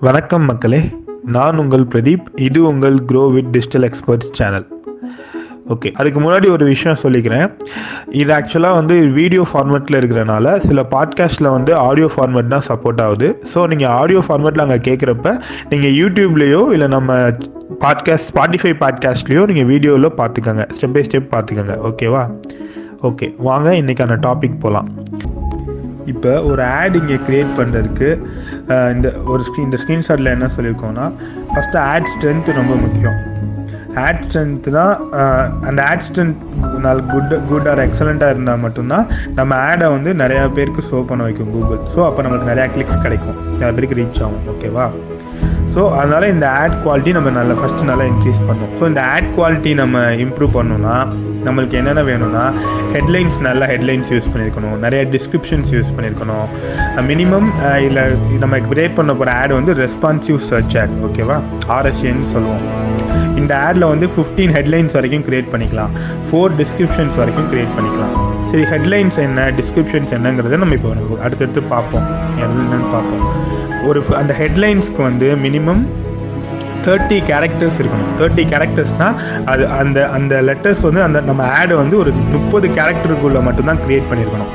வணக்கம் மக்களே நான் உங்கள் பிரதீப். இது உங்கள் grow with digital experts channel okay அதுக்கு முன்னாடி ஒரு விஷயம் சொல்லிக்கிறேன். இது ஆக்சுவலாக வந்து வீடியோ ஃபார்மேட்டில் இருக்கிறனால சில பாட்காஸ்ட்டில் வந்து ஆடியோ ஃபார்மேட் தான் சப்போர்ட் ஆகுது. ஸோ நீங்கள் ஆடியோ ஃபார்மேட்டில் அங்கே கேட்குறப்ப நீங்கள் யூடியூப்லேயோ இல்லை நம்ம பாட்காஸ்ட் ஸ்பாட்டிஃபை பாட்காஸ்ட்லேயோ நீங்கள் வீடியோவில் பார்த்துக்கோங்க ஸ்டெப் பை ஸ்டெப் பார்த்துக்கோங்க ஓகேவா ஓகே வாங்க இன்றைக்கான டாபிக் போகலாம் இப்போ ஒரு ஆட் இங்கே க்ரியேட் பண்ணுறதுக்கு இந்த ஒரு ஸ்க்ரீன் இந்த ஸ்க்ரீன்ஷாட்டில் என்ன சொல்லியிருக்கோம்னா ஃபஸ்ட்டு ஆட் ஸ்ட்ரென்த்து ரொம்ப முக்கியம். ஆட் ஸ்ட்ரென்த் தான் அந்த ஆட் ஸ்ட்ரென்த் நாள் குட் குட் ஆர் எக்ஸலண்ட்டாக இருந்தால் மட்டும்தான் நம்ம ஆடை வந்து நிறையா பேருக்கு ஷோ பண்ண வைக்கும் கூகுள் ஸோ அப்போ நம்மளுக்கு நிறையா கிளிக்ஸ் கிடைக்கும். நிறைய பேருக்கு ரீச் ஆகும். ஓகேவா ஸோ அதனால் இந்த ஆட் குவாலிட்டி நம்ம நல்லா ஃபஸ்ட்டு நல்லா இன்க்ரீஸ் பண்ணோம். ஸோ இந்த ஆட் குவாலிட்டி நம்ம இம்ப்ரூவ் பண்ணோம்னா நம்மளுக்கு என்னென்ன வேணும்னா ஹெட்லைன்ஸ் நல்ல ஹெட்லைன்ஸ் யூஸ் பண்ணியிருக்கணும். நிறைய டிஸ்கிரிப்ஷன்ஸ் யூஸ் பண்ணியிருக்கணும். மினிமம் இல்லை நம்ம கிரியேட் பண்ண போகிற ஆட் வந்து ரெஸ்பான்சிவ் சர்ச் ஆட் ஓகேவா ஆர்எஸ்ஏன்னு சொல்லுவோம். இந்த ஆடில் வந்து ஃபிஃப்டீன் ஹெட்லைன்ஸ் வரைக்கும் க்ரியேட் பண்ணிக்கலாம். ஃபோர் டிஸ்கிரிப்ஷன்ஸ் வரைக்கும் க்ரியேட் பண்ணிக்கலாம். சரி ஹெட்லைன்ஸ் என்ன டிஸ்கிரிப்ஷன்ஸ் என்னங்கிறத நம்ம இப்போ அடுத்தடுத்து பார்ப்போம். என்னன்னு பார்ப்போம். ஒரு அந்த ஹெட்லைன்ஸ்க்கு வந்து மினிமம் தேர்ட்டி கேரக்டர்ஸ் இருக்கணும். தேர்ட்டி கேரக்டர்ஸ்னால் அது அந்த அந்த லெட்டர்ஸ் வந்து அந்த நம்ம ஆடை வந்து ஒரு முப்பது கேரக்டருக்குள்ளே மட்டும்தான் க்ரியேட் பண்ணியிருக்கணும்.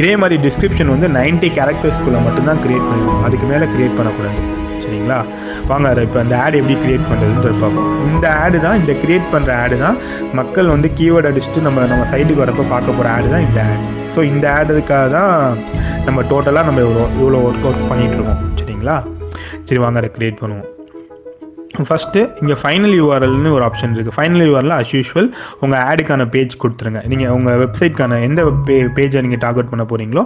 இதே மாதிரி டிஸ்கிரிப்ஷன் வந்து நைன்ட்டி கேரக்டர்ஸ்க்குள்ளே மட்டும்தான் க்ரியேட் பண்ணியிருக்கணும். அதுக்கு மேலே க்ரியேட் பண்ணக்கூடாது. சரிங்களா? வாங்க இப்போ அந்த ஆட் எப்படி க்ரியேட் பண்ணுறதுன்னு பார்ப்போம். இந்த ஆடு தான் இந்த க்ரியேட் பண்ணுற ஆடு தான் மக்கள் வந்து கீவேர்ட் அடிச்சுட்டு நம்ம நம்ம சைடுக்கு வரப்போ பார்க்க போகிற ஆடு தான் இந்த ஆட் ஸோ இந்த ஆடுக்காக தான் நம்ம டோட்டலாக நம்ம இவ்வளோ இவ்வளோ ஒர்க் அவுட் பண்ணிகிட்ருக்கோம் சரிங்களா? சரி வாங்க அதை க்ரியேட் பண்ணுவோம். ஃபஸ்ட்டு இங்கே ஃபைனல் யூஆர்எல்னு ஒரு ஆப்ஷன் இருக்குது ஃபைனல் யூஆர்எல் அஸ் யூஷுவல் உங்கள் ஆடுக்கான பேஜ் கொடுத்துருங்க. நீங்கள் உங்கள் வெப்சைட்க்கான எந்த பே பேஜை நீங்கள் டார்கெட் பண்ண போகிறீங்களோ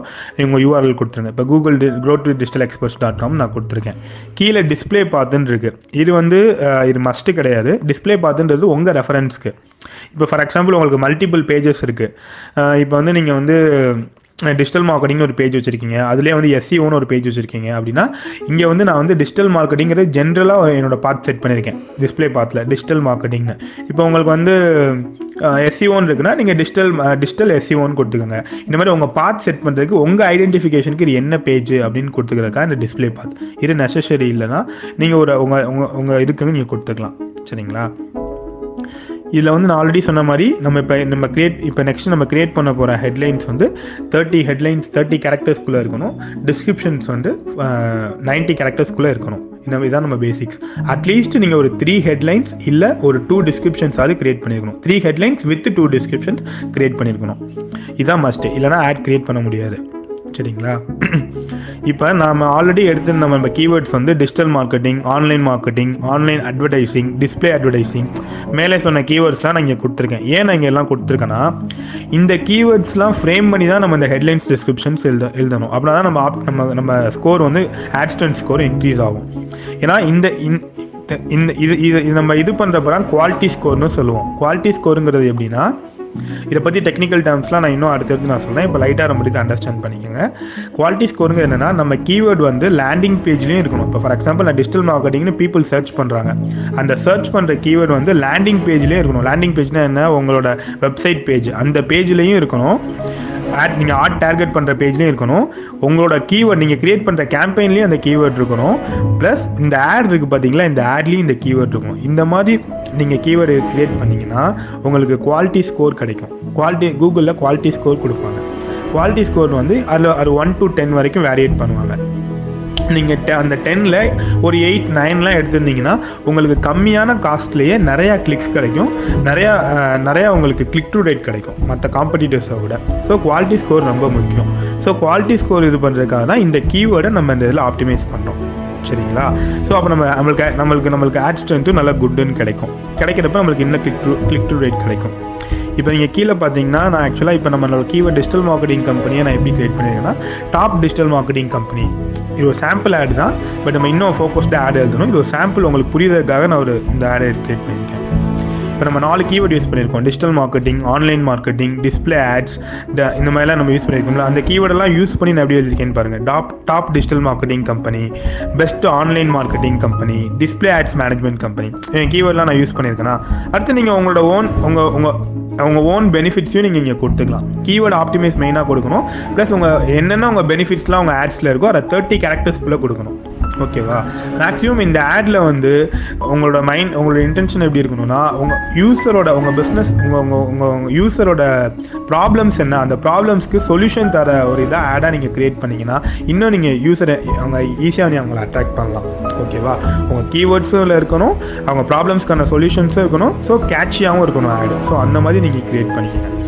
உங்கள் யூஆர்எல் கொடுத்துருங்க. இப்போ Google the grow to digital experts dot com நான் கொடுத்துருக்கேன். கீழே டிஸ்பிளே பார்த்துன்னு இருக்குது இது வந்து இது மஸ்ட்டு கிடையாது. டிஸ்பிளே பார்த்துன்றது உங்கள் ரெஃபரன்ஸ்க்கு இப்போ ஃபார் எக்ஸாம்பிள் உங்களுக்கு மல்டிபிள் பேஜஸ் இருக்குது இப்போ வந்து நீங்கள் வந்து டிஜிட்டல் மார்க்கெட்டிங் ஒரு பேஜ் வச்சுருக்கீங்க. அதுலேயே வந்து எஸ்சிஓன்னு ஒரு பேஜ் வச்சுருக்கீங்க அப்படின்னா இங்கே வந்து நான் வந்து டிஜிட்டல் மார்க்கெட்டிங்கிறது ஜென்ரலாக என்னோடய பாத் செட் பண்ணியிருக்கேன் டிஸ்பிளே பாத்தில் டிஜிட்டல் மார்க்கெட்டிங்னு இப்போ உங்களுக்கு வந்து எஸ்சிஓன்னு இருக்குன்னா நீங்கள் டிஜிட்டல் டிஜிட்டல் எஸ்சிஓன்னு கொடுத்துக்கோங்க. இந்த மாதிரி உங்கள் பாத் செட் பண்ணுறதுக்கு உங்கள் ஐடென்டிஃபிகேஷனுக்கு இது என்ன பேஜ் அப்படின்னு கொடுத்துக்கிறக்கா இந்த டிஸ்பிளே பாத் இது நெசசரி இல்லைன்னா நீங்கள் ஒரு உங்கள் உங்கள் உங்கள் இதுக்கு நீங்கள் கொடுத்துக்கலாம். சரிங்களா? இதில் வந்து நான் ஆல்ரெடி சொன்ன மாதிரி நம்ம இப்போ நம்ம கிரியேட் இப்போ நெக்ஸ்ட் நம்ம கிரியேட் பண்ண போகிற ஹெட்லைன்ஸ் வந்து தேர்ட்டி ஹெட்லைன்ஸ் தேர்ட்டி கேரக்டர்ஸ்குள்ளே இருக்கணும். டிஸ்கிரிப்ஷன்ஸ் வந்து நைன்ட்டி கேரக்டர்ஸ்குள்ளே இருக்கணும். இந்த இதான் நம்ம பேசிக்ஸ் அட்லீஸ்ட் நீங்கள் ஒரு த்ரீ ஹெட்லைன்ஸ் இல்லை ஒரு டூ டிஸ்கிரிப்ஷன்ஸாவது கிரியேட் பண்ணியிருக்கணும் three headlines with two descriptions create பண்ணியிருக்கணும் இதான் மஸ்ட்டு இல்லைனா ஆட் கிரியேட் பண்ண முடியாது. சரிங்களா? இப்போ நாம் ஆல்ரெடி எடுத்து நம்ம நம்ம கீவேர்ட்ஸ் வந்து digital marketing online marketing online advertising display advertising மேலே சொன்ன கீவேர்ட்ஸ்லாம் நான் இங்கே கொடுத்துருக்கேன். ஏன் நான் இங்கே எல்லாம் கொடுத்துருக்கேன்னா இந்த கீவேர்ட்ஸ்லாம் ஃப்ரேம் பண்ணி தான் நம்ம இந்த ஹெட்லைன்ஸ் டிஸ்கிரிப்ஷன்ஸ் எழுத எழுதணும். அப்படின்னா தான் நம்ம நம்ம நம்ம ஸ்கோர் வந்து ஆக்சிடென்ட் ஸ்கோர் இன்க்ரீஸ் ஆகும். ஏன்னா இந்த இந்த இது இது நம்ம இது பண்ணுறப்ப குவாலிட்டி ஸ்கோர்னு சொல்லுவோம். குவாலிட்டி ஸ்கோருங்கிறது எப்படின்னா இதை பற்றி டெக்னிக்கல் டேர்ம்ஸ்லாம் நான் இன்னும் அடுத்தடுத்து நான் சொன்னேன் இப்போ லைட்டாக ரொம்ப இதுக்கு அண்டர்ஸ்டாண்ட் பண்ணிக்கோங்க. குவாலிட்டி ஸ்கோருங்க என்னென்னா நம்ம கீவேர்டு வந்து லேண்டிங் பேஜ்லேயும் இருக்கணும். இப்போ ஃபார் எக்ஸாம்பிள் நான் டிஜிட்டல் மார்க்கெட்டிங்னு பீப்புள் சர்ச் பண்ணுறாங்க அந்த சர்ச் பண்ணுற கீவேர்டு வந்து லேண்டிங் பேஜ்லேயும் இருக்கணும். லேண்டிங் பேஜ்னா என்ன? உங்களோட வெப்சைட் பேஜ் அந்த பேஜ்லேயும் இருக்கணும். ஆட் நீங்கள் ஆட் டார்கெட் பண்ணுற பேஜ்லேயும் இருக்கணும். உங்களோட கீவேர்ட் நீங்கள் க்ரியேட் பண்ணுற கேம்பெயின்லேயும் அந்த கீவேர்ட் இருக்கணும். ப்ளஸ் இந்த ஆட் இருக்குது பார்த்தீங்களா இந்த ஆட்லேயும் இந்த கீவேர்ட் இருக்கும் இந்த மாதிரி நீங்கள் கீவேர்டு கிரியேட் பண்ணிங்கன்னா உங்களுக்கு குவாலிட்டி ஸ்கோர் கிடைக்கும். குவாலிட்டி கூகுளில் குவாலிட்டி ஸ்கோர் கொடுப்பாங்க. குவாலிட்டி ஸ்கோர் வந்து அதில் அது ஒன் டு டென் வரைக்கும் வேரியேட் பண்ணுவாங்க. நீங்கள் அந்த டெனில் ஒரு எயிட் நைன்லாம் எடுத்திருந்தீங்கன்னா உங்களுக்கு கம்மியான காஸ்ட்லேயே நிறையா கிளிக்ஸ் கிடைக்கும். நிறையா நிறையா உங்களுக்கு கிளிக் டு ரேட் கிடைக்கும் மற்ற காம்படிட்டர்ஸை விட. ஸோ குவாலிட்டி ஸ்கோர் ரொம்ப முக்கியம். ஸோ குவாலிட்டி ஸ்கோர் இது பண்ணுறதுக்காக தான் இந்த கீவேர்டை நம்ம இந்த இதில் ஆப்டிமைஸ் பண்ணுறோம் சரிங்களா? ஸோ அப்போ நம்ம நம்மளுக்கு நம்மளுக்கு நம்மளுக்கு ஆட் ஸ்ட்ரென்த்தும் நல்லா குட்டுன்னு கிடைக்கும். கிடைக்கிறப்ப நம்மளுக்கு இன்னும் click to click to rate கிடைக்கும். இப்போ நீங்கள் கீழே பார்த்தீங்கன்னா நான் ஆக்சுவலாக இப்போ நம்மளோட கீவேர்ட் டிஜிட்டல் மார்க்கெட்டிங் கம்பெனியை நான் எப்படி கிரியேட் பண்ணியிருக்கேன்னா டாப் டிஜிட்டல் மார்க்கெட்டிங் கம்பெனி இது ஒரு சாம்பிள் ஆட் தான் பட் நம்ம இன்னும் ஃபோக்கஸ்டாக ஆட் எழுதணும். இது ஒரு சாம்பிள் உங்களுக்கு புரியுறதுக்காக நான் ஒரு இந்த ஆடை கிரியேட் பண்ணியிருக்கேன். இப்போ நம்ம நாலு கீவேர்டு யூஸ் பண்ணியிருக்கோம். Digital marketing online marketing display ads இந்த மாதிரிலாம் நம்ம யூஸ் பண்ணியிருக்கோம்ல. அந்த கீவேர்டெல்லாம் யூஸ் பண்ணி நான் எப்படி எழுதிருக்கேன்னு பாருங்கள் top top digital marketing company best online marketing company display ads management company கீவேர்ட்லாம் நான் யூஸ் பண்ணியிருக்கேனா? அடுத்து நீங்கள் உங்களோட ஓன் உங்கள் உங்கள் உங்கள் ஓன் பெனிஃபிட்ஸையும் நீங்கள் இங்கே கொடுத்துக்கலாம். கீவேர்டு ஆப்டிமைஸ் மெயினாக கொடுக்கணும். ப்ளஸ் உங்கள் என்னென்ன உங்கள் பெனிஃபிட்ஸ்லாம் உங்கள் ஆட்ஸில் இருக்கோ அதை தேர்ட்டி கேரக்டர்ஸ்குள்ளே கொடுக்கணும். ஓகேவா மேக்ஸிமம் இந்த ஆடில் வந்து உங்களோட மைண்ட் உங்களோட இன்டென்ஷன் எப்படி இருக்கணும்னா உங்கள் யூஸரோட உங்கள் பிஸ்னஸ் உங்கள் உங்கள் உங்கள் உங்கள் யூஸரோட ப்ராப்ளம்ஸ் என்ன அந்த ப்ராப்ளம்ஸ்க்கு சொல்யூஷன் தர ஒரு இதாக ஆடாக நீங்கள் க்ரியேட் பண்ணிங்கன்னா இன்னும் நீங்கள் யூஸரை அவங்க ஈஸியாக நீ அவங்கள அட்ராக்ட் பண்ணலாம். ஓகேவா உங்கள் கீவேர்ட்ஸும் இருக்கணும் அவங்க ப்ராப்ளம்ஸ்க்கான சொல்யூஷன்ஸும் இருக்கணும் ஸோ கேட்சியாகவும் இருக்கணும் ஆடு ஸோ அந்த மாதிரி நீங்கள் க்ரியேட் பண்ணிக்கலாம்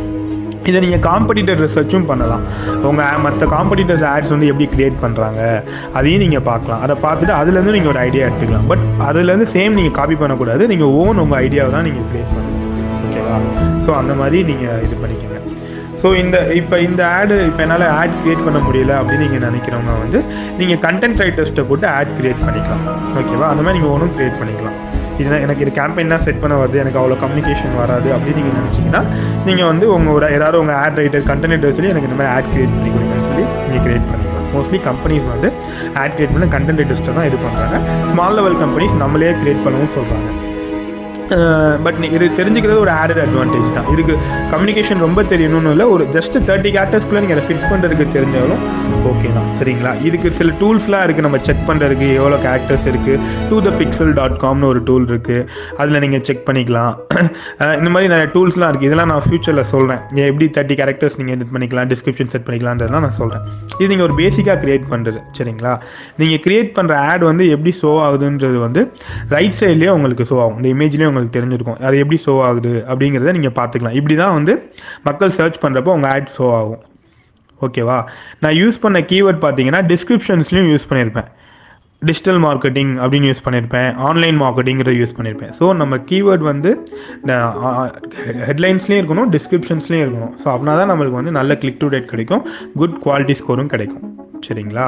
இதை நீங்கள் காம்படிட்டர் ரிசர்ச்சும் பண்ணலாம். உங்கள் மற்ற காம்படிட்டர்ஸ் ஆட்ஸ் வந்து எப்படி க்ரியேட் பண்ணுறாங்க அதையும் நீங்கள் பார்க்கலாம். அதை பார்த்துட்டு அதுலேருந்து நீங்கள் ஒரு ஐடியா எடுத்துக்கலாம். பட் அதுலேருந்து சேம் நீங்கள் காப்பி பண்ணக்கூடாது. நீங்கள் ஓன் உங்கள் ஐடியாவை தான் நீங்கள் க்ரியேட் பண்ணணும். ஓகேவா ஸோ அந்த மாதிரி நீங்கள் இது பண்ணிக்கோங்க. ஸோ இந்த இப்போ இந்த ஆடு இப்போ என்னால் ஆட் க்ரியேட் பண்ண முடியல அப்படின்னு நீங்கள் நினைக்கிறவங்க வந்து நீங்கள் கண்டென்ட் ரைட்டர்ஸ்ட்டை போட்டு ஆட் க்ரியேட் பண்ணிக்கலாம். ஓகேவா அந்த மாதிரி நீங்கள் ஒன்றும் க்ரியேட் பண்ணிக்கலாம். இது எனக்கு இது கேம்பெயின் தான் செட் பண்ண வருது. எனக்கு அவ்வளோ கம்யூனிகேஷன் வராது அப்படின்னு நீங்கள் நினச்சிங்கன்னா நீங்கள் வந்து உங்கள் ஒரு ஏதாவது உங்கள் ஆட் ரைட்டர் கண்டென்ட் ரைட்டர் சொல்லி எனக்கு இந்த மாதிரி ஆட் க்ரியேட் பண்ணி கொடுங்கன்னு சொல்லி நீங்கள் க்ரியேட் பண்ணிக்கலாம். மோஸ்ட்லி கம்பெனிஸ் வந்து ஆட் க்ரியேட் பண்ண கண்டென்ட் ரைட்டர்ஸ்ட்டை தான் இது பண்ணுறாங்க ஸ்மால் லெவல் கம்பெனிஸ் நம்மளே க்ரியேட் பண்ணவும் சொல்கிறாங்க பட் இது தெரிஞ்சுக்கிறது ஒரு ஆடட் அட்வான்டேஜ் தான். இதுக்கு கம்யூனிகேஷன் ரொம்ப தெரியணும்னு இல்லை ஒரு ஜஸ்ட் தேர்ட்டி கேரக்டர்ஸ்க்குள்ள நீங்கள் அதை ஃபிட் பண்ணுறதுக்கு தெரிஞ்சாலும் ஓகே தான். சரிங்களா? இதுக்கு சில டூல்ஸ்லாம் இருக்குது நம்ம செக் பண்ணுறதுக்கு எவ்வளோ கேரக்டர்ஸ் இருக்குது டூ த பிக்சல் டாட் காம்னு ஒரு டூல் இருக்குது அதில் நீங்கள் செக் பண்ணிக்கலாம். இந்த மாதிரி நிறைய டூல்ஸ்லாம் இருக்குது இதெல்லாம் நான் ஃபியூச்சரில் சொல்கிறேன் எப்படி தேர்ட்டி கேரக்டர்ஸ் நீங்கள் இது பண்ணிக்கலாம் டிஸ்கிரிப்ஷன் செட் பண்ணிக்கலான்றதுலாம் நான் சொல்கிறேன் இது நீங்கள் ஒரு பேசிக்காக க்ரியேட் பண்ணுறது சரிங்களா? நீங்கள் க்ரியேட் பண்ணுற ஆட் வந்து எப்படி ஷோ ஆகுதுன்றது வந்து ரைட் சைட்லேயே உங்களுக்கு ஷோ ஆகும். இந்த இமேஜ்லேயே உங்களுக்கு தெரிஞ்சிருக்கும். அது எப்படி ஷோ ஆகுது அப்படிங்கிறத நீங்கள் பார்த்துக்கலாம். இப்படி தான் வந்து மக்கள் சர்ச் பண்ணுறப்போ உங்கள் ஆட் ஷோ ஆகும். ஓகேவா நான் யூஸ் பண்ண கீவேர்ட் பார்த்தீங்கன்னா டிஸ்கிரிப்ஷன்ஸ்லையும் யூஸ் பண்ணியிருப்பேன் டிஜிட்டல் மார்க்கெட்டிங் அப்படின்னு யூஸ் பண்ணியிருப்பேன் ஆன்லைன் மார்க்கெட்டிங்கிறத யூஸ் பண்ணியிருப்பேன் ஸோ நம்ம கீவேர்ட் வந்து ஹெட்லைன்ஸ்லேயும் இருக்கணும் டிஸ்கிரிப்ஷன்ஸ்லேயும் இருக்கணும். ஸோ அப்படின்னா தான் நம்மளுக்கு வந்து நல்ல கிளிக் டு டேட் கிடைக்கும். குட் குவாலிட்டி ஸ்கோரும் கிடைக்கும். சரிங்களா?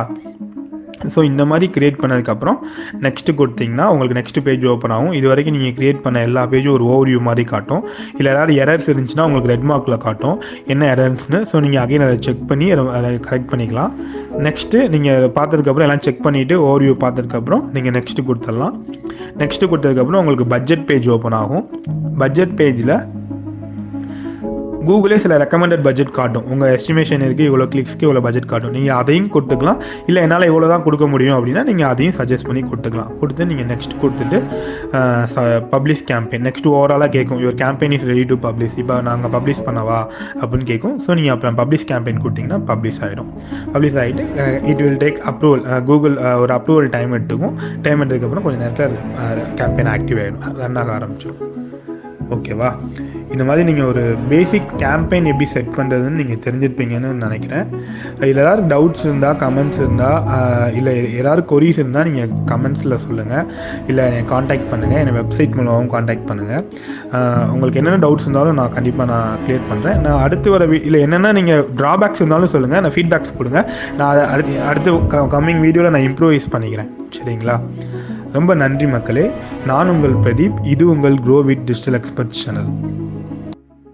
ஸோ இந்த மாதிரி க்ரியேட் பண்ணதுக்கப்புறம் நெக்ஸ்ட்டு கொடுத்தீங்கன்னா உங்களுக்கு நெக்ஸ்ட் பேஜ் ஓப்பன் ஆகும். இது வரைக்கும் நீங்கள் க்ரியேட் பண்ண எல்லா பேஜும் ஒரு ஓவர்வியூ மாதிரி காட்டும். இல்லை ஏதாவது எரர்ஸ் இருந்துச்சுன்னா உங்களுக்கு ரெட் மார்க்கில் காட்டும். என்ன எரர்ஸ்னு ஸோ நீங்கள் அகைன் அதை செக் பண்ணி அதை கரெக்ட் பண்ணிக்கலாம். நெக்ஸ்ட்டு நீங்கள் பார்த்ததுக்கப்புறம் எல்லாம் செக் பண்ணிவிட்டு ஓவர்வியூ பார்த்ததுக்கப்புறம் நீங்கள் நெக்ஸ்ட்டு கொடுத்துடலாம். நெக்ஸ்ட்டு கொடுத்ததுக்கப்புறம் உங்களுக்கு பட்ஜெட் பேஜ் ஓப்பன் ஆகும். பட்ஜெட் பேஜில் கூகுளே சில ரெக்கமெண்டட் பட்ஜெட் காட்டும். உங்கள் எஸ்டிமேஷன் இருக்குது இவ்வளோ கிளிக்ஸ்க்கு இவ்வளோ பட்ஜெட் காட்டும். நீங்கள் அதையும் கொடுத்துக்கலாம். இல்லை என்னால் இவ்வளோ தான் கொடுக்க முடியும் அப்படின்னா நீங்கள் அதையும் சஜஸ்ட் பண்ணி கொடுத்துக்கலாம். கொடுத்து நீங்கள் நெக்ஸ்ட் கொடுத்துட்டு பப்ளிஷ் கேம்பெயின் நெக்ஸ்ட் ஓவராலாக கேட்கும் your campaign is ready to publish இப்போ நாங்கள் பப்ளிஷ் பண்ணவா? அப்படின்னு கேட்கும் ஸோ நீங்கள் அப்புறம் பப்ளிஷ் கேம்பெயின் கொடுத்தீங்கன்னா பப்ளிஷ் ஆகிடும் பப்ளிஷ் ஆகிட்டு it will take approval Google ஒரு அப்ரூவல் டைம் எடுத்துக்கும். டைம் எடுத்ததுக்கப்புறம் கொஞ்சம் நேரத்தில் கேம்பெயின் ஆக்டிவ் ஆகிடும் ரன் ஆக ஆரம்பிச்சிடும். ஓகேவா இந்த மாதிரி நீங்கள் ஒரு பேசிக் கேம்பெயின் எப்படி செட் பண்ணுறதுன்னு நீங்கள் தெரிஞ்சிருப்பீங்கன்னு நினைக்கிறேன். இதில் ஏதாவது டவுட்ஸ் இருந்தால் கமெண்ட்ஸ் இருந்தால் இல்லை ஏதாவது கொரிஸ் இருந்தால் நீங்கள் கமெண்ட்ஸில் சொல்லுங்கள் இல்லை என்னை காண்டாக்ட் பண்ணுங்கள் என்னை வெப்சைட் மூலமாகவும் காண்டாக்ட் பண்ணுங்கள் உங்களுக்கு என்னென்ன டவுட்ஸ் இருந்தாலும் நான் கண்டிப்பாக நான் க்ளியர் பண்ணுறேன் நான் அடுத்து வர இல்லை என்னென்ன நீங்கள் ட்ராபேக்ஸ் இருந்தாலும் சொல்லுங்கள் நான் ஃபீட்பேக்ஸ் கொடுங்க. நான் அதை அடுத்து அடுத்து கம்மிங் வீடியோவில் நான் இம்ப்ரூவைஸ் பண்ணிக்கிறேன். சரிங்களா? ரொம்ப நன்றி மக்களே. நான் உங்கள் பிரதீப். இது உங்கள் grow with digital expert channel